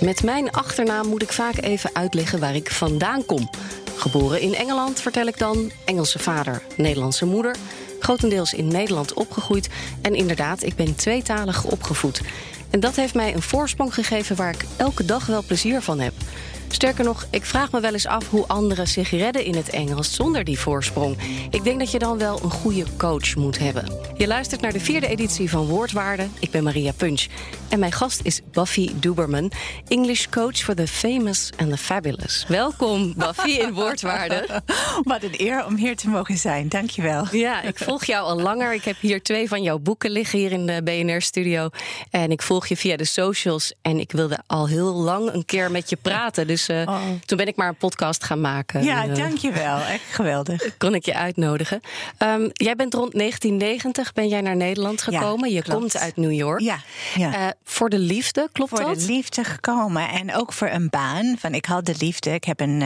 Met mijn achternaam moet ik vaak even uitleggen waar ik vandaan kom. Geboren in Engeland, vertel ik dan. Engelse vader, Nederlandse moeder. Grotendeels in Nederland opgegroeid. En inderdaad, ik ben tweetalig opgevoed. En dat heeft mij een voorsprong gegeven waar ik elke dag wel plezier van heb. Sterker nog, ik vraag me wel eens af hoe anderen zich redden in het Engels zonder die voorsprong. Ik denk dat je dan wel een goede coach moet hebben. Je luistert naar de vierde editie van Woordwaarde. Ik ben Maria Punch. En mijn gast is Buffy Duberman, English coach for the famous and the fabulous. Welkom, Buffy, in Woordwaarde. Wat een eer om hier te mogen zijn. Dankjewel. Ja, ik volg jou al langer. Ik heb hier twee van jouw boeken liggen hier in de BNR-studio. En ik volg je via de socials. En ik wilde al heel lang een keer met je praten. Dus uh, oh. toen ben ik maar een podcast gaan maken. Ja, uh, dankjewel. Echt geweldig. Kon ik je uitnodigen. Um, jij bent rond 1990 ben jij naar Nederland gekomen. Ja, je klopt. komt uit New York. Ja, ja. Uh, voor de liefde, klopt voor dat? de liefde gekomen en ook voor een baan. Van ik had de liefde. Ik heb een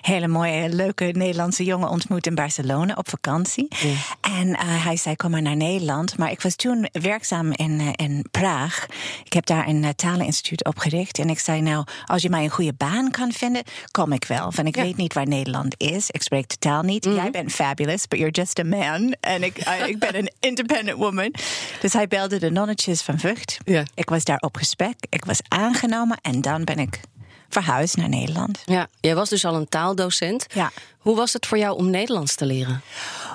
hele mooie, leuke Nederlandse jongen ontmoet in Barcelona op vakantie. En hij zei: Kom maar naar Nederland. Maar ik was toen werkzaam in, in Praag. Ik heb daar een taleninstituut opgericht. En ik zei: Nou, als je mij een goede baan kan vinden, kom ik wel. Van ik Ja. weet niet waar Nederland is. Ik spreek de taal niet. Mhm. Jij bent fabulous, but you're just a man. En ik, ik ben een independent woman. Dus hij belde de nonnetjes van Vught. Ja. Ik was daar op gesprek. Ik was aangenomen en dan ben ik verhuisd naar Nederland. Ja, jij was dus al een taaldocent. Ja. Hoe was het voor jou om Nederlands te leren?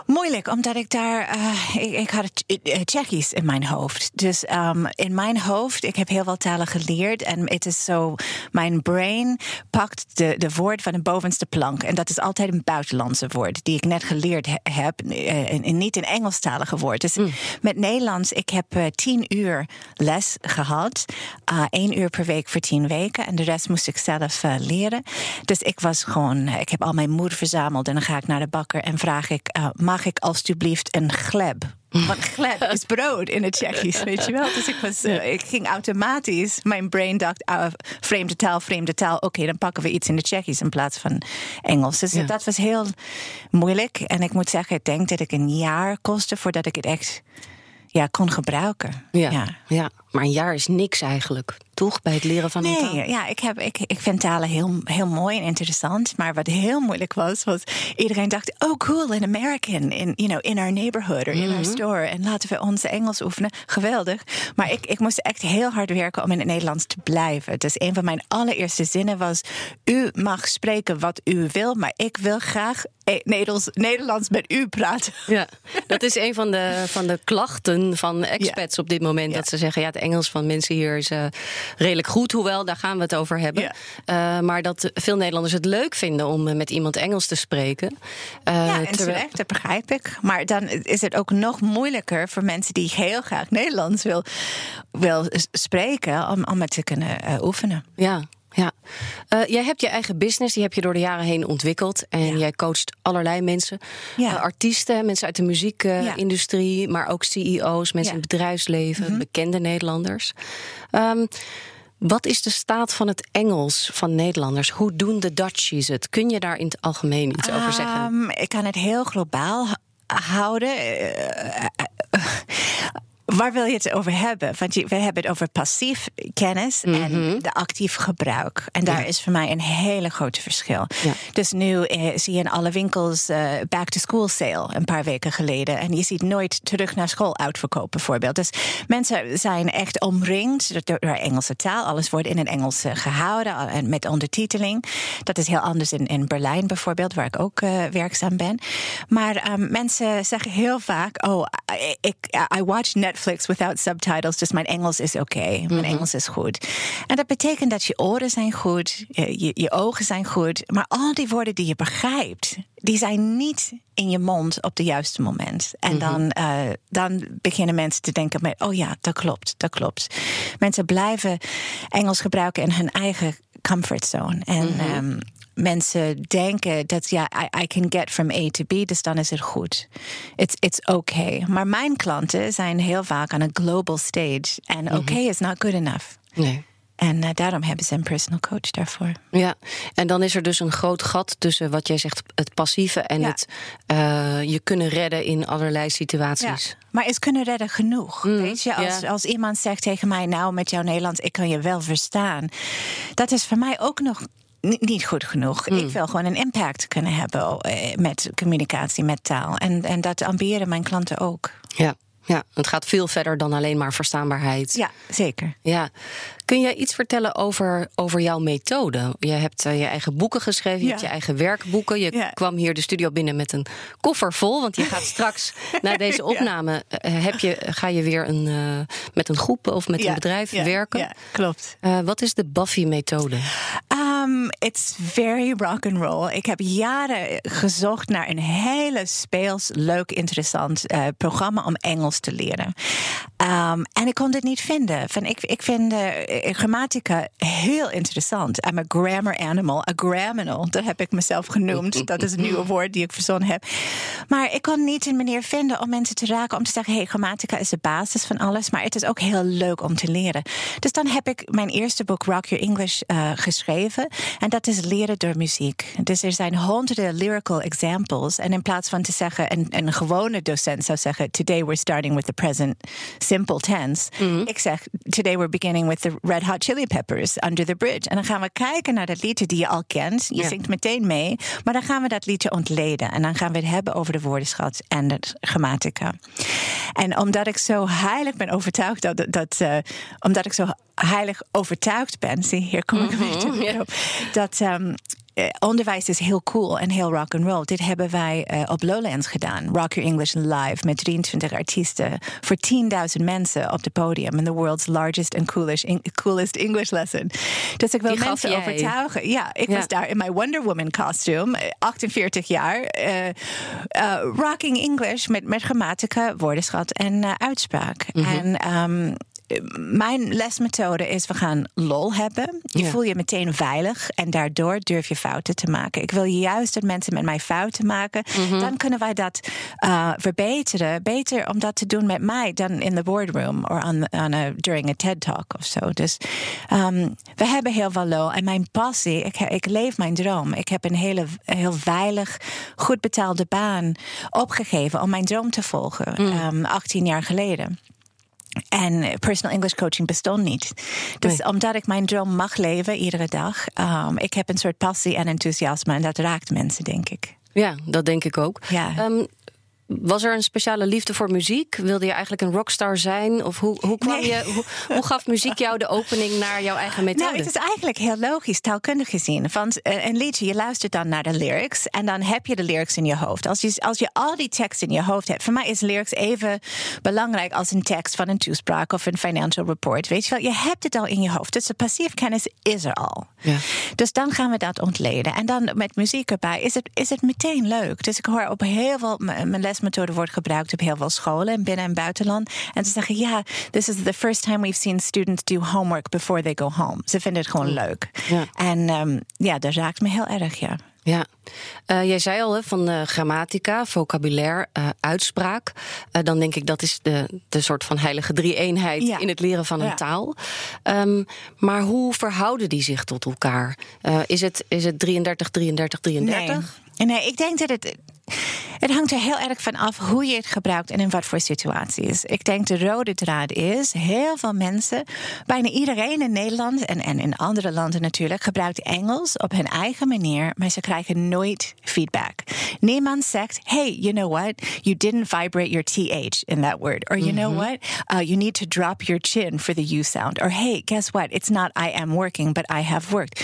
Moeilijk, omdat ik daar. Uh, ik, ik, had uh, Tsjechisch in mijn hoofd. Dus um, in mijn hoofd, ik heb heel veel talen geleerd. En het is zo. Mijn brain pakt de, de woord van de bovenste plank. En dat is altijd een buitenlandse woord die ik net geleerd he, heb. Uh, en niet een Engelstalige woord. Dus mm. met Nederlands, ik heb uh, tien uur les gehad. Eén uur per week voor tien weken. En de rest moest ik zelf uh, leren. Dus ik was gewoon. Ik heb al mijn moeder verzameld. En dan ga ik naar de bakker en vraag ik. Mag ik alstublieft een gleb? Want gleb is brood in het Tsjechisch, weet je wel. Dus ik, was, uh, ik ging automatisch, mijn brain dacht, uh, vreemde taal, vreemde taal. Oké, okay, dan pakken we iets in het Tsjechisch in plaats van Engels. Dus ja. dat was heel moeilijk. En ik moet zeggen, ik denk dat ik een jaar kostte voordat ik het echt ja, kon gebruiken. Ja, ja. ja, maar een jaar is niks eigenlijk, toch? Bij het leren van nee, een taal. Ja, ik, heb, ik, ik vind talen heel, heel mooi en interessant. Maar wat heel moeilijk was, was iedereen dacht... oh, cool, an American in, you know, in our neighborhood or in mm -hmm. our store. En laten we onze Engels oefenen. Geweldig. Maar ik, ik moest echt heel hard werken om in het Nederlands te blijven. Dus een van mijn allereerste zinnen was... u mag spreken wat u wil, maar ik wil graag Nederlands, Nederlands met u praten. Ja, dat is een van de, van de klachten van expats ja. op dit moment. Ja. Dat ze zeggen, ja, het Engels van mensen hier is uh, redelijk goed. Hoewel, daar gaan we het over hebben. Uh, maar dat veel Nederlanders het leuk vinden om met iemand Engels te spreken. Ja, en terwijl... terecht, dat begrijp ik. Maar dan is het ook nog moeilijker voor mensen die heel graag Nederlands wil, wil spreken... om, om het te kunnen oefenen. Ja, ja, uh, jij hebt je eigen business, die heb je door de jaren heen ontwikkeld. En ja. jij coacht allerlei mensen. Ja. Uh, artiesten, mensen uit de muziekindustrie, ja. maar ook CEO's, mensen in het bedrijfsleven, mm -hmm. bekende Nederlanders. Um, wat is de staat van het Engels van Nederlanders? Hoe doen de Dutchies het? Kun je daar in het algemeen iets um, over zeggen? Ik kan het heel globaal houden. Uh, Waar wil je het over hebben? Want we hebben het over passief kennis mm -hmm. en de actief gebruik. En daar ja. is voor mij een hele grote verschil. Ja. Dus nu eh, zie je in alle winkels uh, back to school sale een paar weken geleden. En je ziet nooit terug naar school uitverkoop bijvoorbeeld. Dus mensen zijn echt omringd door, door Engelse taal. Alles wordt in het Engels gehouden en met ondertiteling. Dat is heel anders in, in Berlijn bijvoorbeeld, waar ik ook uh, werkzaam ben. Maar um, mensen zeggen heel vaak: Oh, ik, I watch Netflix. Netflix without subtitles. Dus mijn Engels is oké. Mijn Engels is goed. En dat betekent dat je oren zijn goed, je, je ogen zijn goed. Maar al die woorden die je begrijpt, die zijn niet in je mond op het juiste moment. En dan, uh, dan beginnen mensen te denken: met, oh ja, dat klopt, dat klopt. Mensen blijven Engels gebruiken in hun eigen comfortzone. En um, mensen denken dat ja, I, I, can get from A to B, dus dan is het goed. It's, it's okay. Maar mijn klanten zijn heel vaak aan een global stage. En oké okay is not good enough. Nee. En uh, daarom hebben ze een personal coach daarvoor. Ja, en dan is er dus een groot gat tussen wat jij zegt, het passieve en ja. het uh, je kunnen redden in allerlei situaties. Ja. Maar is kunnen redden genoeg? Mm, weet je, als, ja. als iemand zegt tegen mij, nou met jouw Nederlands, ik kan je wel verstaan. Dat is voor mij ook nog niet goed genoeg. Mm. Ik wil gewoon een impact kunnen hebben met communicatie, met taal. En, en dat ambiëren mijn klanten ook. Ja. Ja, het gaat veel verder dan alleen maar verstaanbaarheid. Ja, zeker. Ja. Kun jij iets vertellen over, over jouw methode? Je hebt uh, je eigen boeken geschreven, je ja. hebt je eigen werkboeken. Je ja. kwam hier de studio binnen met een koffer vol. Want je gaat straks na deze opname uh, heb je, ga je weer een, uh, met een groep of met een bedrijf werken. Klopt. wat is de Buffy-methode? Um, it's very rock and roll. Ik heb jaren gezocht naar een hele speels, leuk, interessant programma om Engels te leren. Um, en ik kon dit niet vinden. Van, ik, ik vind uh, grammatica heel interessant. I'm a grammar animal, a gramminal. Dat heb ik mezelf genoemd. Dat is een nieuwe woord die ik verzonnen heb. Maar ik kon niet een manier vinden om mensen te raken om te zeggen: hey, grammatica is de basis van alles, maar het is ook heel leuk om te leren. Dus dan heb ik mijn eerste boek Rock Your English uh, geschreven. En dat is leren door muziek. Dus er zijn honderden lyrical examples. En in plaats van te zeggen, een, een gewone docent zou zeggen: Today we're starting with the present simple tense. Mm-hmm. Ik zeg: Today we're beginning with the Red Hot Chili Peppers, Under the Bridge. En dan gaan we kijken naar dat liedje die je al kent. Je ja. zingt meteen mee. Maar dan gaan we dat liedje ontleden. En dan gaan we het hebben over de woordenschat en de grammatica. En omdat ik zo heilig ben overtuigd dat. dat uh, omdat ik zo heilig overtuigd ben. Zie, hier kom ik een beetje mm-hmm. yeah. op. Dat. Um, uh, onderwijs is heel cool en heel rock and roll. Dit hebben wij uh, op Lowlands gedaan. Rock Your English live met 23 artiesten voor 10.000 mensen op het podium in the world's largest and coolest, English lesson. Dus ik wil Die mensen overtuigen. Ja, ik ja. was daar in mijn Wonder Woman costume, 48 jaar, uh, rocking English met, met grammatica, woordenschat en uitspraak. Mm -hmm. En um, mijn lesmethode is: we gaan lol hebben. Je ja. voel je meteen veilig en daardoor durf je fouten te maken. Ik wil juist dat mensen met mij fouten maken. Mm -hmm. Dan kunnen wij dat uh, verbeteren. Beter om dat te doen met mij dan in de boardroom of during a TED talk of zo. Dus um, we hebben heel veel lol. En mijn passie, ik, ik leef mijn droom. Ik heb een hele heel veilig, goed betaalde baan opgegeven om mijn droom te volgen. Mm. Um, 18 jaar geleden. En personal English coaching bestond niet. Dus nee. omdat ik mijn droom mag leven iedere dag, um, ik heb een soort passie en enthousiasme en dat raakt mensen, denk ik. Ja, dat denk ik ook. Ja. Um, was er een speciale liefde voor muziek? Wilde je eigenlijk een rockstar zijn? Of hoe, hoe, kwam Nee. je, hoe, hoe gaf muziek jou de opening naar jouw eigen methode? Nou, het is eigenlijk heel logisch, taalkundig gezien. Want uh, een liedje, je luistert dan naar de lyrics en dan heb je de lyrics in je hoofd. Als je, als je al die tekst in je hoofd hebt, voor mij is lyrics even belangrijk als een tekst van een toespraak of een financial report. Weet je wel, je hebt het al in je hoofd. Dus de passief kennis is er al. Ja. Dus dan gaan we dat ontleden. En dan met muziek erbij is het, is het meteen leuk. Dus ik hoor op heel veel, mijn lesmethode wordt gebruikt op heel veel scholen in binnen- en buitenland. En ze zeggen, ja, this is the first time we've seen students do homework before they go home. Ze vinden het gewoon leuk. Ja. En um, ja, dat raakt me heel erg, ja. Ja, uh, jij zei al hè, van uh, grammatica, vocabulaire, uh, uitspraak. dan denk ik dat is de, de soort van heilige drie-eenheid Ja. in het leren van een Ja. taal. Um, maar hoe verhouden die zich tot elkaar? is, het, is het 33, 33, 33? Nee. nee, ik denk dat het. Het hangt er heel erg van af hoe je het gebruikt en in wat voor situaties. Ik denk de rode draad is, heel veel mensen, bijna iedereen in Nederland en, en in andere landen natuurlijk, gebruikt Engels op hun eigen manier, maar ze krijgen nooit feedback. Niemand zegt, hey, you know what? You didn't vibrate your TH in that word. Or you mm -hmm. know what? Uh, you need to drop your chin for the U sound. Or hey, guess what? It's not I am working, but I have worked.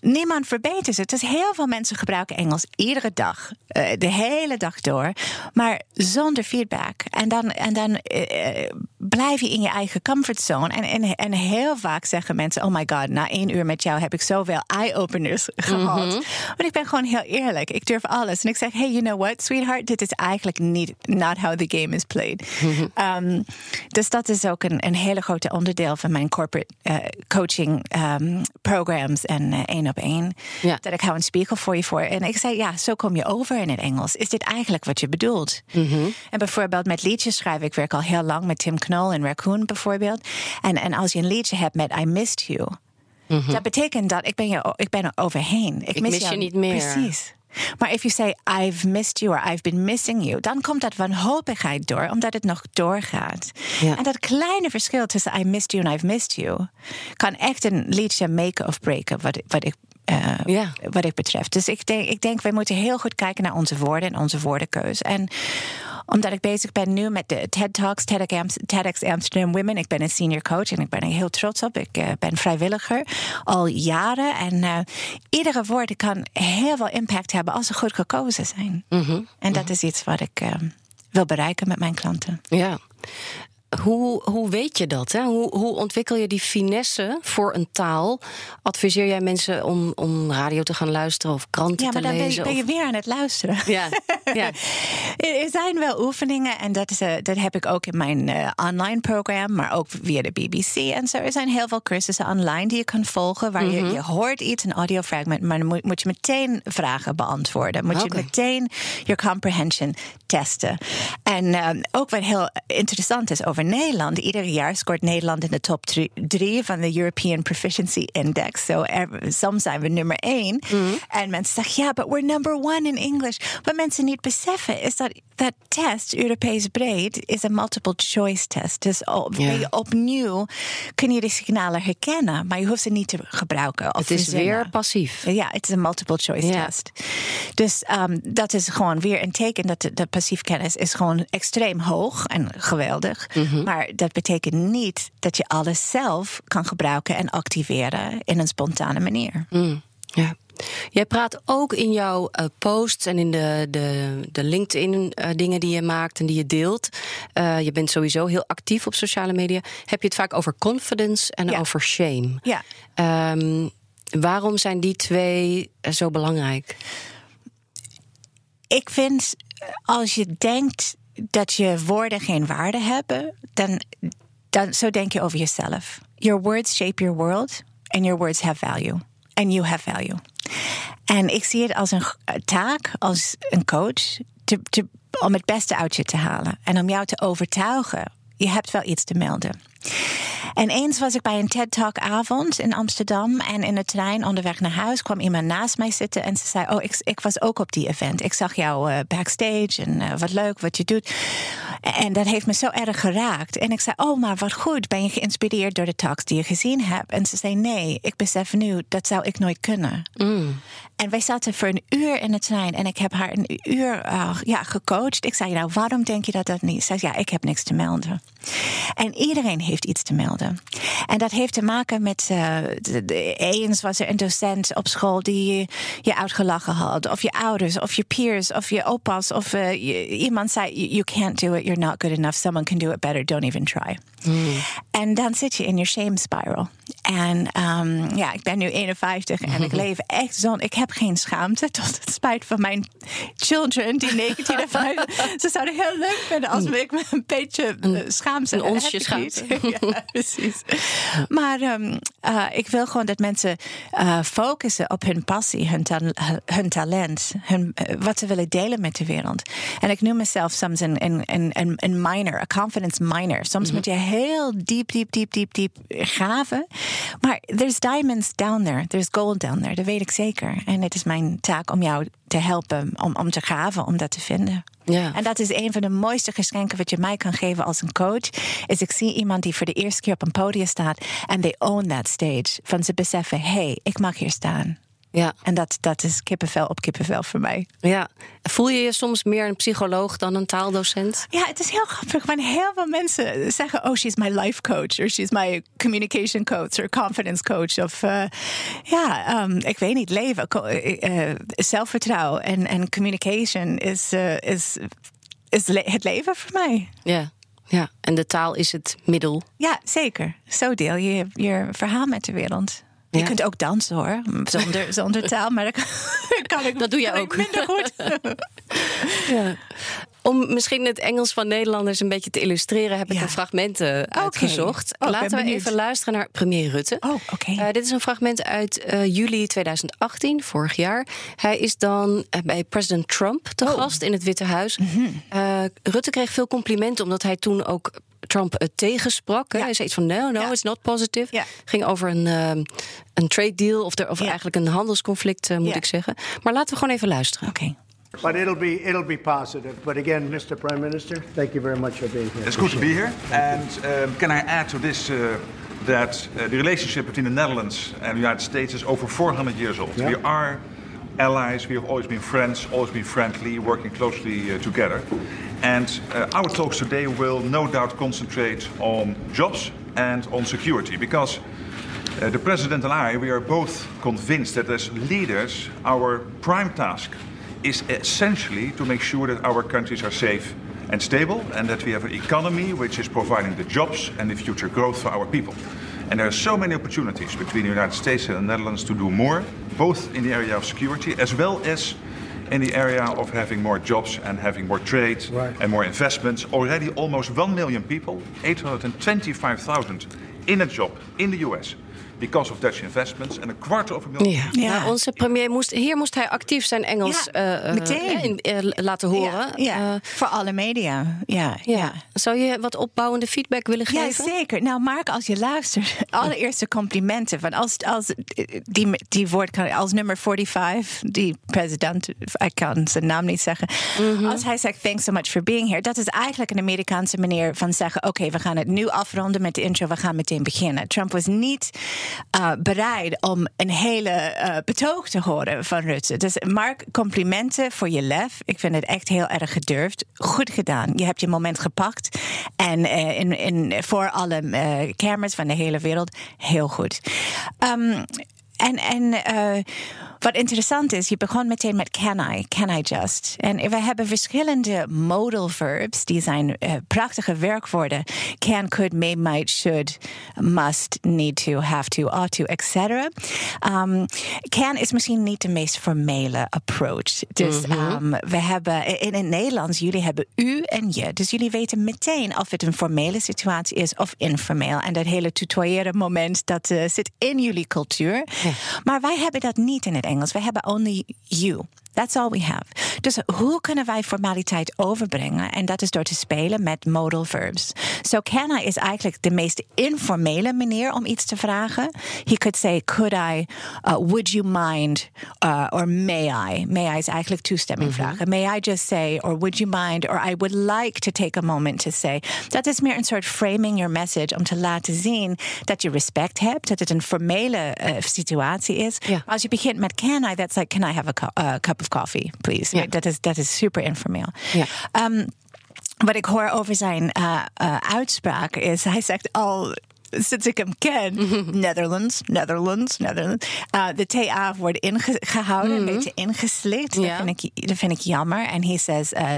Niemand verbetert het. Dus heel veel mensen gebruiken Engels iedere dag. Uh, de de hele dag door, maar zonder feedback. En dan, en dan uh, blijf je in je eigen comfortzone. En, en, en heel vaak zeggen mensen: Oh my god, na één uur met jou heb ik zoveel eye-openers gehad. Mm Want ik ben gewoon heel eerlijk. Ik durf alles. En ik zeg: Hey, you know what, sweetheart, dit is eigenlijk niet not how the game is played. Mm um, dus dat is ook een, een hele grote onderdeel van mijn corporate uh, coaching um, programs en één op één. Dat ik hou een spiegel voor je voor. En ik zei: Ja, zo kom je over in het Engels. Is dit eigenlijk wat je bedoelt? Mm -hmm. En bijvoorbeeld met liedjes schrijven. Ik werk al heel lang met Tim En Raccoon bijvoorbeeld. En, en als je een liedje hebt met I Missed You. Mm -hmm. Dat betekent dat ik ben, je, ik ben er overheen. Ik, ik mis, mis je niet meer. Precies. Maar if you say I've missed you or I've been missing you, dan komt dat wanhopigheid door, omdat het nog doorgaat. Ja. En dat kleine verschil tussen I missed you en I've missed you kan echt een liedje maken of breken, wat, wat ik uh, ja. wat ik betreft. Dus ik denk, ik denk, wij moeten heel goed kijken naar onze woorden en onze woordenkeuze. En omdat ik bezig ben nu met de TED Talks, TEDx Amsterdam Women. Ik ben een senior coach en ik ben er heel trots op. Ik uh, ben vrijwilliger al jaren. En uh, iedere woord kan heel veel impact hebben als ze goed gekozen zijn. Mm -hmm. En dat mm -hmm. is iets wat ik uh, wil bereiken met mijn klanten. Ja. Hoe, hoe weet je dat? Hè? Hoe, hoe ontwikkel je die finesse voor een taal? Adviseer jij mensen om, om radio te gaan luisteren of kranten te lezen? Ja, maar dan ben je, weer aan het luisteren. Ja, ja. er zijn wel oefeningen en dat, is, uh, dat heb ik ook in mijn uh, online programma, maar ook via de BBC en zo. Er zijn heel veel cursussen online die je kan volgen, waar je, mhm. je hoort iets, een audiofragment, maar dan moet, moet je meteen vragen beantwoorden. Moet okay. je meteen je comprehension testen. En uh, ook wat heel interessant is over over Nederland. Ieder jaar scoort Nederland in de top drie van de European Proficiency Index. So soms zijn we nummer één. Mm. En mensen zeggen, ja, but we're number one in English. Wat mensen niet beseffen is dat dat test, Europees breed, is een multiple choice test. Dus op, yeah. opnieuw kun je de signalen herkennen, maar je hoeft ze niet te gebruiken. Het is weer passief. Ja, het is een multiple choice yeah. test. Dus um, dat is gewoon weer een teken dat de, de passief kennis is gewoon extreem hoog en geweldig. Mm -hmm. Maar dat betekent niet dat je alles zelf kan gebruiken en activeren in een spontane manier. Mm. Ja. Jij praat ook in jouw uh, posts en in de, de, de LinkedIn-dingen uh, die je maakt en die je deelt. Uh, je bent sowieso heel actief op sociale media. Heb je het vaak over confidence en ja. over shame? Ja. Um, waarom zijn die twee zo belangrijk? Ik vind als je denkt dat je woorden geen waarde hebben, dan, dan zo denk je over jezelf. Your words shape your world and your words have value. And you have value. En ik zie het als een taak, als een coach, te, om het beste uit je te halen. En om jou te overtuigen, je hebt wel iets te melden. En eens was ik bij een TED Talk avond in Amsterdam. En in de trein onderweg naar huis kwam iemand naast mij zitten. En ze zei: Oh, ik, ik was ook op die event. Ik zag jou uh, backstage en uh, wat leuk wat je doet. En dat heeft me zo erg geraakt. En ik zei: Oh, maar wat goed. Ben je geïnspireerd door de talks die je gezien hebt? En ze zei: Nee, ik besef nu, dat zou ik nooit kunnen. Mm. En wij zaten voor een uur in de trein. En ik heb haar een uur uh, ja, gecoacht. Ik zei: Nou, waarom denk je dat dat niet? Ze zei: Ja, ik heb niks te melden. En iedereen heeft iets te melden. En dat heeft te maken met. Uh, de, de, eens was er een docent op school die je uitgelachen had. Of je ouders, of je peers, of je opa's. Of uh, je, iemand zei: You can't do it, you're not good enough. Someone can do it better, don't even try. Mm. En dan zit je in je shame spiral. En um, ja, ik ben nu 51 en ik leef echt zo. Ik heb geen schaamte, tot het spijt van mijn children, die 19 en 5. Ze zouden heel leuk vinden als ik me een beetje uh, schaamte. Een onsje schaamte. ja, precies. Maar um, uh, ik wil gewoon dat mensen uh, focussen op hun passie, hun, ta hun talent, hun, wat ze willen delen met de wereld. En ik noem mezelf soms een, een, een, een miner, een confidence miner. Soms mm -hmm. moet je heel diep, diep, diep, diep, diep graven. Maar there's diamonds down there. There's gold down there. Dat weet ik zeker. En het is mijn taak om jou te helpen om, om te graven, om dat te vinden. Ja. En dat is een van de mooiste geschenken wat je mij kan geven als een coach. Is ik zie iemand die voor de eerste keer op een podium staat en they own that stage. Van ze beseffen, hey, ik mag hier staan. Ja. En dat, dat is kippenvel op kippenvel voor mij. Ja. Voel je je soms meer een psycholoog dan een taaldocent? Ja, het is heel grappig. Want heel veel mensen zeggen: Oh, she's my life coach. Of she's my communication coach. Of confidence coach. Of uh, ja, um, ik weet niet, leven. Uh, zelfvertrouwen en, en communication is, uh, is, is het leven voor mij. Ja. Ja, en de taal is het middel. Ja, zeker. Zo deel je je verhaal met de wereld. Je kunt ook dansen hoor, zonder, zonder taal, maar dat kan, ik Dat doe je ook. minder goed. ja. Om misschien het Engels van Nederlanders een beetje te illustreren, heb ik een fragment uitgezocht. Oh, Laten we even luisteren naar premier Rutte. Oh, oké. Uh, dit is een fragment uit uh, juli 2018, vorig jaar. Hij is dan uh, bij president Trump te oh. gast in het Witte Huis. Mm -hmm. Rutte kreeg veel complimenten omdat hij toen ook Trump het tegensprak. Ja. Hij zei iets van no, no, ja. it's not positive. Ja. Ging over een, uh, een trade deal of, er, of eigenlijk een handelsconflict, uh, moet ik zeggen. Maar laten we gewoon even luisteren. Oké. Okay. But it'll be it'll be positive. But again, Mr. Prime Minister, thank you very much for being here. It's good to be here. And um, can I add to this uh, that uh, the relationship between the Netherlands and the United States is over 400 years old. We are allies. We have always been friends, always been friendly, working closely uh, together. And uh, our talks today will no doubt concentrate on jobs and on security because uh, the President and I, we are both convinced that as leaders, our prime task is essentially to make sure that our countries are safe and stable and that we have an economy which is providing the jobs and the future growth for our people. And there are so many opportunities between the United States and the Netherlands to do more, both in the area of security as well as in the area of having more jobs and having more trade right. and more investments. Already almost 1 million people, 825,000 in a job in the US because of Dutch investments. En een kwart of een miljoen. Ja. ja. Nou, onze premier moest, hier moest hij actief zijn Engels ja, uh, meteen. Uh, laten horen. Ja, uh, Voor alle media. Ja, ja. Zou je wat opbouwende feedback willen geven? Ja, zeker. Nou, Mark, als je luistert, allereerste complimenten. Van als, als die, die woord kan, als nummer 45, die president, ik kan zijn naam niet zeggen. Mm -hmm. Als hij zegt, thanks so much for being here. Dat is eigenlijk een Amerikaanse manier van zeggen, oké, okay, we gaan het nu afronden met de intro, we gaan meteen beginnen. Trump was niet uh, bereid om een hele uh, betoog te horen van Rutte. Dus Mark, complimenten voor je lef. Ik vind het echt heel erg gedurfd. Goed gedaan. Je hebt je moment gepakt. En uh, in, in, voor alle kamers van de hele wereld heel goed. Um, en en wat interessant is, je begon meteen met can I, can I just. En we hebben verschillende modal verbs, die zijn uh, prachtige werkwoorden. Can, could, may, might, should, must, need to, have to, ought to, etc. Um, can is misschien niet de meest formele approach. Dus mm -hmm. um, we hebben in het Nederlands, jullie hebben u en je. Dus jullie weten meteen of het een formele situatie is of informeel. En dat hele tutoyeren moment, dat uh, zit in jullie cultuur. Ja. Maar wij hebben dat niet in het Engels. We hebben only you. That's all we have. Dus hoe kunnen wij formaliteit overbrengen? En dat is door te spelen met modal verbs. So can I is eigenlijk de meest informele manier om iets te vragen. He could say, could I, uh, would you mind, uh, or may I? May I is eigenlijk toestemming mm -hmm. vragen. May I just say, or would you mind, or I would like to take a moment to say. Dat is meer een soort framing your message om te laten zien dat je respect hebt, dat het een formele uh, situatie is. Yeah. Als je begint met can I, that's like, can I have a uh, cup of coffee, please. Ja. Dat, is, dat is super informeel. Ja. Um, wat ik hoor over zijn uh, uh, uitspraak is, hij zegt al sinds ik hem ken, Netherlands, Netherlands, Netherlands. Uh, de TA wordt ingehouden, mm -hmm. een beetje ingeslikt. Yeah. Dat, vind ik, dat vind ik jammer. En hij says uh,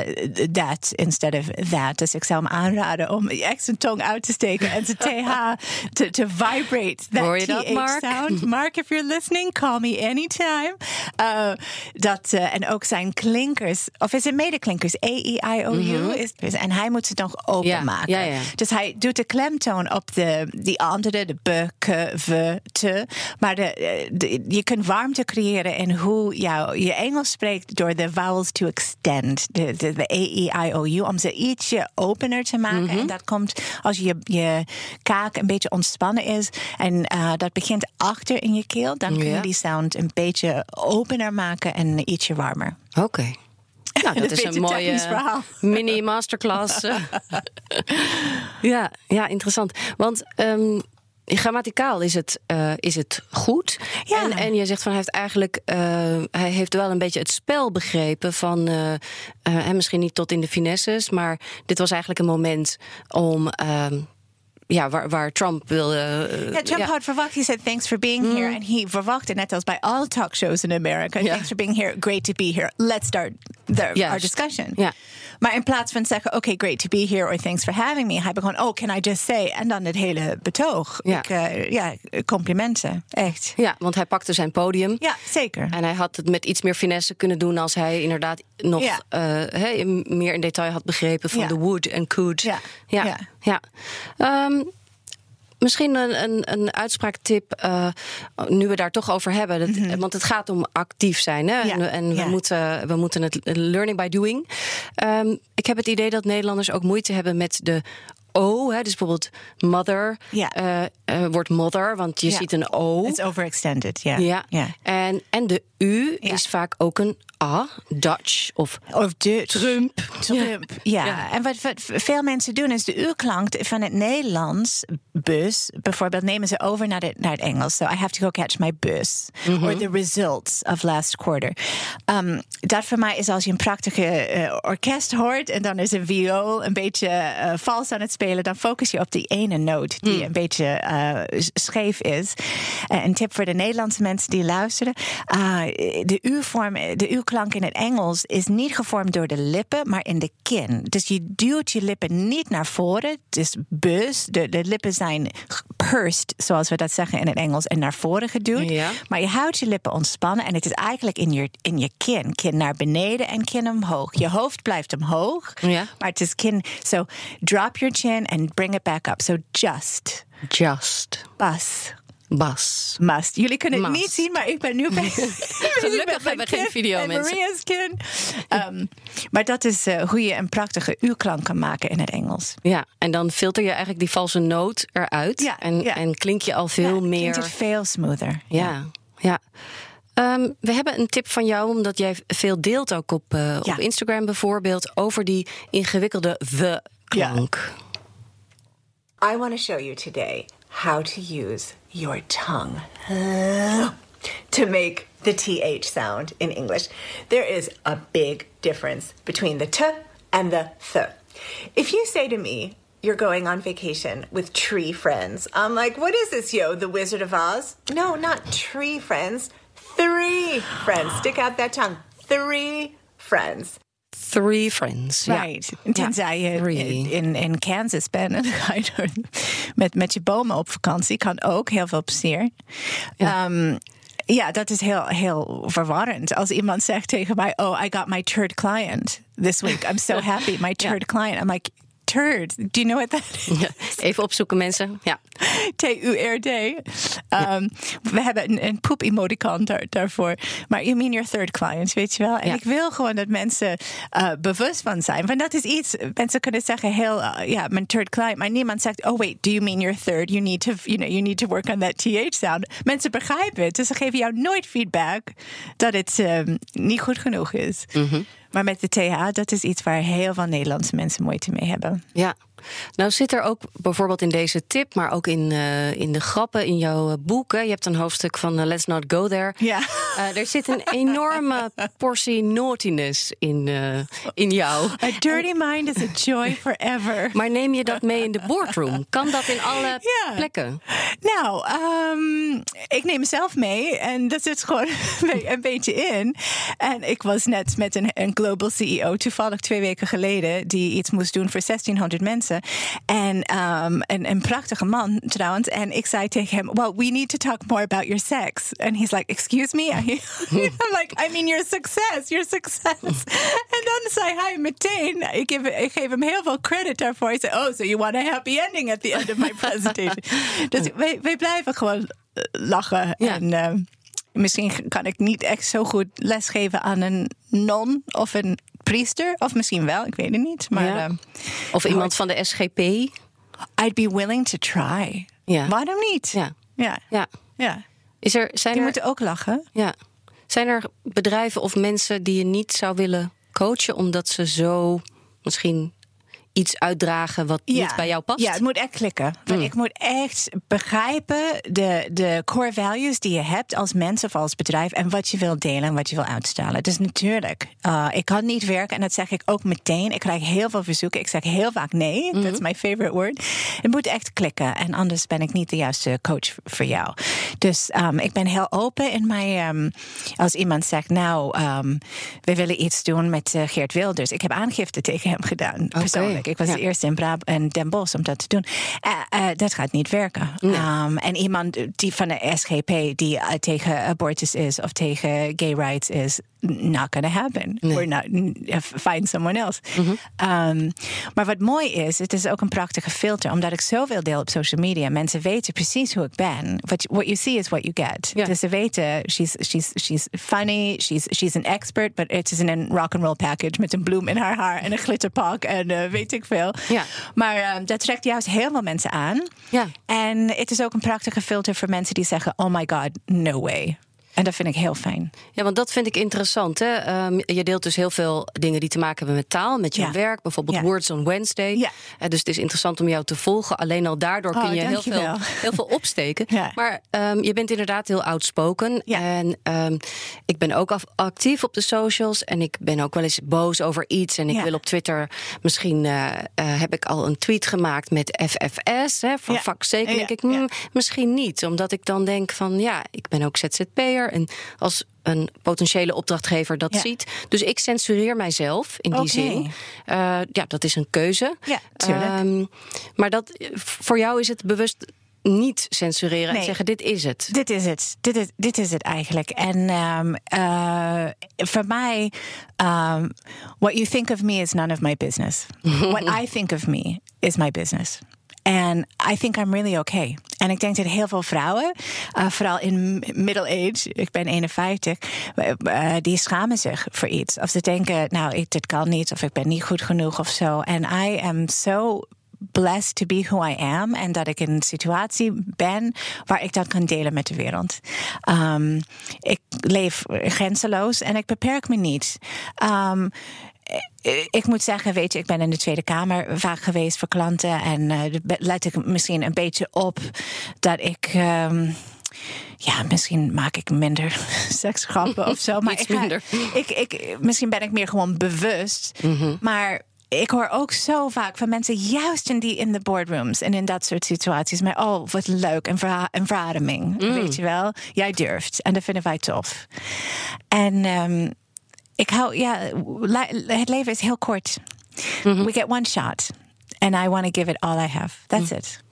that instead of that. Dus ik zou hem aanraden om echt zijn tong uit te steken en zijn TH te, te vibrate. That Hoor je dat, Mark? sound. Mark, if you're listening, call me anytime. Uh, dat, en ook zijn klinkers, of is het medeklinkers? E-I-I-O-U. Mm -hmm. is, en hij moet ze nog openmaken. Ja. Dus hij doet de klemtoon op de die andere, de be, ke, we, te. Maar de, de, je kunt warmte creëren in hoe jou, je Engels spreekt door de vowels to extend. De, de, de E, I, I, O, U. Om ze ietsje opener te maken. Mm -hmm. En dat komt als je, je kaak een beetje ontspannen is. En uh, dat begint achter in je keel. Dan kun je die sound een beetje opener maken en ietsje warmer. Oké. Okay. Nou, dat, is een mooie mini masterclass. ja, ja, interessant. Want um, grammaticaal is het, uh, is het goed. Ja. En, en je zegt van hij heeft eigenlijk. Uh, hij heeft wel een beetje het spel begrepen van. Uh, en misschien niet tot in de finesses, maar dit was eigenlijk een moment om. Ja, waar, waar Trump wilde. Uh, ja, Trump ja. had verwacht. He said, thanks for being Mm. here. En hij verwachtte, net als bij all talk shows in America. Ja. Thanks for being here. Great to be here. Let's start the, our discussion. Maar in plaats van zeggen, oké, great to be here. Or thanks for having me. Hij begon, oh, can I just say. En dan het hele betoog. Ja. Ik, uh, ja, complimenten. Echt. Ja, want hij pakte zijn podium. Ja, zeker. En hij had het met iets meer finesse kunnen doen als hij inderdaad nog Ja. eh, meer in detail had begrepen van de would en could. Ja. ja. Ja. Ehm, misschien een, een, een uitspraaktip, eh, nu we daar toch over hebben. Dat, Want het gaat om actief zijn. Hè? Mhm. Ja. En, en we, Ja. moeten, we moeten het learning by doing. Ehm, ik heb het idee dat Nederlanders ook moeite hebben met de O. Hè? Dus bijvoorbeeld mother Ja. eh, eh, wordt mother, want je Ja. ziet een O. It's overextended, ja. Ja. ja. En, en de U is vaak ook een A, Dutch of Of Dutch. Trump. Trump, ja. Ja. En wat, wat veel mensen doen is de U-klank van het Nederlands, bus, bijvoorbeeld nemen ze over naar, de, naar het Engels. So I have to go catch my bus. Or the results of last quarter. Um, dat voor mij is als je een prachtige eh, orkest hoort en dan is een viool een beetje vals aan het spelen, dan focus je op die ene noot die een beetje eh, scheef is. Eh, een tip voor de Nederlandse mensen die luisteren. Ah, de U-vorm, de U-klank in het Engels is niet gevormd door de lippen, maar in de kin. Dus je duwt je lippen niet naar voren. Dus bus, de, de lippen zijn pursed, zoals we dat zeggen in het Engels, en naar voren geduwd. Ja. Maar je houdt je lippen ontspannen en het is eigenlijk in je, in je kin. Kin naar beneden en kin omhoog. Je hoofd blijft omhoog, Ja. maar het is kin. So drop your chin and bring it back up. So just, Just. bas. Bas. Must. Jullie kunnen het Must. niet zien, maar ik ben nu bezig Gelukkig hebben we geen video, en mensen. Maria's kin. Um, maar dat is eh, hoe je een prachtige U-klank kan maken in het Engels. Ja, en dan filter je eigenlijk die valse noot eruit. Ja, en, ja. en klink je al veel Ja, meer. klinkt het veel smoother. Ja, ja. Ehm, we hebben een tip van jou, omdat jij veel deelt ook op, eh, op Instagram bijvoorbeeld, over die ingewikkelde we-klank. I want to show you today how to use your tongue to make the TH sound in English. There is a big difference between the T and the Th. If you say to me, you're going on vacation with tree friends, I'm like, what is this, yo, the Wizard of Oz? No, not tree friends, three friends. Stick out that tongue. Three friends. Three friends. ja. Right. Tenzij je in, in Kansas bent en dan ga je door met, met je bomen op vakantie. Kan ook heel veel plezier. Ja. ja, dat is heel, heel verwarrend. Als iemand zegt tegen mij: Oh, I got my third client this week. I'm so happy. My third client. I'm like, Turd. Do you know what that is? Ja, Even opzoeken, mensen. Ja. T-U-R-D. Um, we hebben een, een poep-emoticon daar, daarvoor. Maar you mean your third client, weet je wel? En Ja. ik wil gewoon dat mensen uh, bewust van zijn. Want dat is iets, mensen kunnen zeggen heel, uh, ja, mijn third client. Maar niemand zegt, oh wait, do you mean your third? You need to, you know, you need to work on that TH sound. Mensen begrijpen het. Dus ze geven jou nooit feedback dat het um, niet goed genoeg is. Maar met de TH, dat is iets waar heel veel Nederlandse mensen moeite mee hebben. Ja. Nou zit er ook bijvoorbeeld in deze tip, maar ook in, eh, in de grappen in jouw boeken. Je hebt een hoofdstuk van eh, Let's Not Go There. Ja. Eh, er zit een enorme portie naughtiness in, eh, in jou. A dirty mind is a joy forever. Maar neem je dat mee in de boardroom? Kan dat in alle Ja. plekken? Nou, ehm, ik neem mezelf mee en dat zit gewoon een beetje in. En ik was net met een, een global CEO, toevallig twee weken geleden, die iets moest doen voor 1600 mensen. En ehm, een, een prachtige man trouwens. En ik zei tegen hem: Well, we need to talk more about your sex. And he's like, Excuse me? I'm like, I mean, your success, your success. en dan zei hij meteen: ik geef, ik geef hem heel veel credit daarvoor. Hij zei: Oh, so you want a happy ending at the end of my presentation. dus wij, wij blijven gewoon eh, lachen. Ja. En eh, misschien kan ik niet echt zo goed lesgeven aan een non of een priester. Of misschien wel, ik weet het niet. Maar Ja. eh, Of iemand van de SGP? I'd be willing to try. Ja. Waarom niet? Ja. Ja. Ja. ja. Is er, zijn, Die er, moeten ook lachen. ja. zijn er bedrijven of mensen die je niet zou willen coachen omdat ze zo misschien iets uitdragen wat niet bij jou past? Ja, het moet echt klikken. Want Mm. ik moet echt begrijpen de, de core values die je hebt als mens of als bedrijf en wat je wil delen en wat je wil uitstralen. Dus natuurlijk, uh, ik kan niet werken en dat zeg ik ook meteen. Ik krijg heel veel verzoeken. Ik zeg heel vaak nee. Mhm. Dat is mijn favorite word. Het moet echt klikken en anders ben ik niet de juiste coach voor jou. Dus um, ik ben heel open in mijn. Um, als iemand zegt, nou, um, we willen iets doen met uh, Geert Wilders. Ik heb aangifte tegen hem gedaan, okay. persoonlijk. Ik was ja. de eerste in Brab en Den Bosch om dat te doen. Uh, uh, dat gaat niet werken. Nee. Um, en iemand die van de SGP die uh, tegen abortus is of tegen gay rights is, not gonna happen. Nee. We're not find someone else. Mm -hmm. um, maar wat mooi is, het is ook een prachtige filter, omdat ik zoveel deel op social media. Mensen weten precies hoe ik ben. What, what you see is what you get. Yeah. Dus ze weten, she's, she's, she's funny, she's, she's an expert, but het is in een rock and roll package met een bloem in haar haar en een glitterpak en uh, weet ik veel. Ja. Maar um, dat trekt juist heel veel mensen aan. Ja. En het is ook een prachtige filter voor mensen die zeggen: Oh my god, no way. En dat vind ik heel fijn. Ja, want dat vind ik interessant. Hè? Um, je deelt dus heel veel dingen die te maken hebben met taal, met je ja. werk. Bijvoorbeeld ja. Words on Wednesday. Ja. Uh, dus het is interessant om jou te volgen. Alleen al daardoor kun oh, je heel veel, heel veel opsteken. Maar um, je bent inderdaad heel outspoken. Ja. En um, ik ben ook actief op de socials. En ik ben ook wel eens boos over iets. En ik wil op Twitter... Misschien uh, uh, heb ik al een tweet gemaakt met FFS. Hè, voor vakzeker. denk ik, mm, misschien niet. Omdat ik dan denk van... Ja, ik ben ook ZZP'er. En als een potentiële opdrachtgever dat ja. ziet. Dus ik censureer mijzelf in die okay. zin. Uh, ja, dat is een keuze. Ja, tuurlijk. Um, maar dat, voor jou is het bewust niet censureren nee. en zeggen dit is het. Dit is het. Dit is, dit is het eigenlijk. En um, uh, voor mij, um, what you think of me is none of my business. what I think of me is my business. And I think I'm really okay. En ik denk dat heel veel vrouwen, uh, vooral in middle age, ik ben 51, uh, die schamen zich voor iets. Of ze denken, nou, ik, dit kan niet, of ik ben niet goed genoeg of zo. En I am so blessed to be who I am. En dat ik in een situatie ben waar ik dat kan delen met de wereld. Um, ik leef grenzeloos en ik beperk me niet. Um, ik moet zeggen, weet je, ik ben in de Tweede Kamer vaak geweest voor klanten. En uh, let ik misschien een beetje op dat ik. Um, ja, misschien maak ik minder seksgrappen of zo. Maar ik, ga. Ik, ik, misschien ben ik meer gewoon bewust. Mm -hmm. Maar ik hoor ook zo vaak van mensen, juist in die in de boardrooms en in dat soort situaties, maar oh, wat leuk, een verademing, mm. weet je wel. Jij durft en dat vinden wij tof. En um, ik hou, ja, het leven is heel kort. Mm -hmm. We get one shot. And I want to give it all I have. That's mm. it.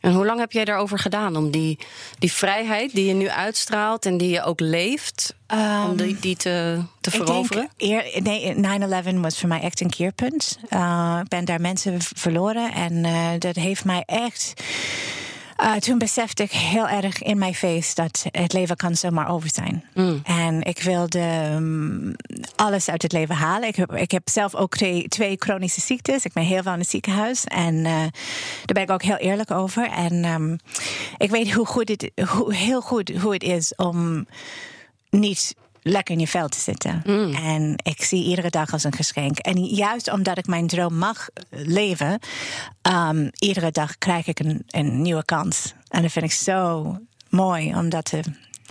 En hoe lang heb jij daarover gedaan om die, die vrijheid die je nu uitstraalt en die je ook leeft, um, om die, die te, te veroveren? Ik denk, nee, 9-11 was voor mij echt een keerpunt. Uh, ik ben daar mensen verloren en uh, dat heeft mij echt. Uh, toen besefte ik heel erg in mijn face dat het leven kan zomaar over zijn. Mm. En ik wilde um, alles uit het leven halen. Ik heb, ik heb zelf ook twee, twee chronische ziektes. Ik ben heel veel in het ziekenhuis. En uh, daar ben ik ook heel eerlijk over. En um, ik weet hoe goed het, hoe, heel goed hoe het is om niet lekker in je vel te zitten. Mm. En ik zie iedere dag als een geschenk. En juist omdat ik mijn droom mag leven, um, iedere dag krijg ik een, een nieuwe kans. En dat vind ik zo mooi om dat te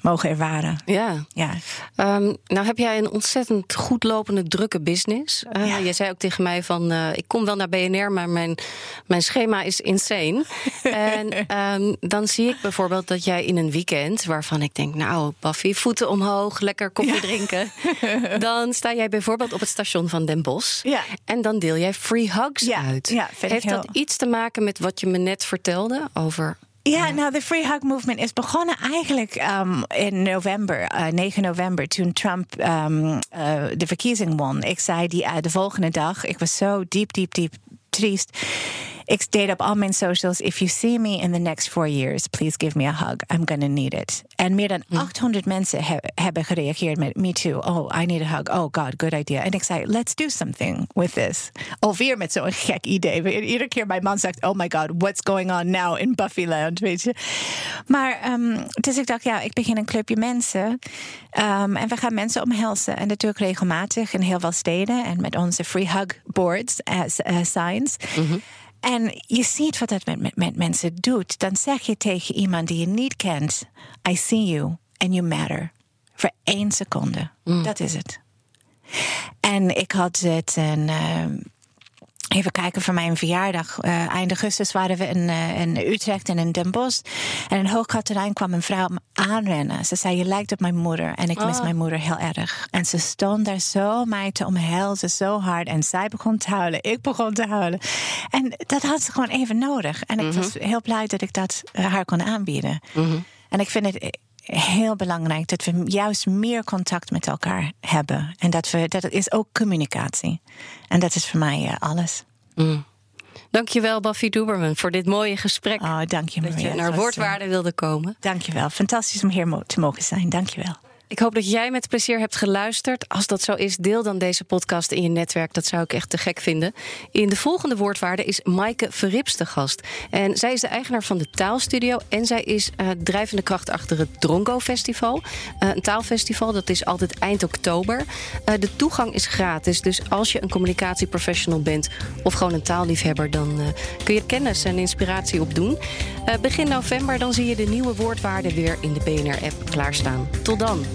mogen ervaren. Ja. ja. Um, nou heb jij een ontzettend goed lopende, drukke business. Uh, ja. Je zei ook tegen mij van, uh, ik kom wel naar BNR, maar mijn, mijn schema is insane. en um, dan zie ik bijvoorbeeld dat jij in een weekend, waarvan ik denk, nou, Buffy, voeten omhoog, lekker koffie ja. drinken. dan sta jij bijvoorbeeld op het station van Den Bosch. Ja. En dan deel jij free hugs uit. Ja, Heeft heel... dat iets te maken met wat je me net vertelde over ja, nou, de Free Hug Movement is begonnen eigenlijk um, in november, uh, 9 november, toen Trump um, uh, de verkiezing won. Ik zei die uh, de volgende dag, ik was zo diep, diep, diep triest. Ik deed op al mijn socials: if you see me in the next four years, please give me a hug. I'm gonna need it. En meer dan 800 mensen hebben gereageerd met me too. Oh, I need a hug. Oh God, good idea. En ik zei: let's do something with this. Alweer met zo'n gek idee. Iedere keer mijn man zegt: oh my God, what's going on now in Buffyland? Weet je. Maar um, dus ik dacht: ja, ik begin een clubje mensen. Um, en we gaan mensen omhelzen. En dat doe ik regelmatig in heel veel steden. En met onze free hug boards as uh, signs. Mm En je ziet wat dat met, met, met, mensen doet. Dan zeg je tegen iemand die je niet kent: I see you and you matter. Voor één seconde. Mm. Dat is het. En ik had het een. Even kijken voor mijn verjaardag. Uh, eind augustus waren we in, uh, in, Utrecht en in Den Bosch. En in Hoogkaterijn kwam een vrouw me aanrennen. Ze zei, je lijkt op mijn moeder. En ik mis oh. mijn moeder heel erg. En ze stond daar zo mij te omhelzen, zo hard. En zij begon te huilen, ik begon te huilen. En dat had ze gewoon even nodig. En ik mm -hmm. was heel blij dat ik dat uh, haar kon aanbieden. Mm -hmm. En ik vind het heel belangrijk dat we juist meer contact met elkaar hebben. En dat, we, dat is ook communicatie. En dat is voor mij uh, alles. Mm. Dankjewel, Buffy Doeberman, voor dit mooie gesprek. Oh, dank je, Dat je naar woordwaarde wilde komen. Dankjewel. Fantastisch om hier te mogen zijn. Dankjewel. Ik hoop dat jij met plezier hebt geluisterd. Als dat zo is, deel dan deze podcast in je netwerk. Dat zou ik echt te gek vinden. In de volgende woordwaarde is Maaike Verrips de gast. En zij is de eigenaar van de Taalstudio. En zij is uh, drijvende kracht achter het Drongo Festival. Uh, een taalfestival, dat is altijd eind oktober. Uh, de toegang is gratis. Dus als je een communicatieprofessional bent... of gewoon een taalliefhebber... dan kun je kennis en inspiratie opdoen. begin november dan zie je de nieuwe woordwaarden weer in de BNR-app klaarstaan. Tot dan.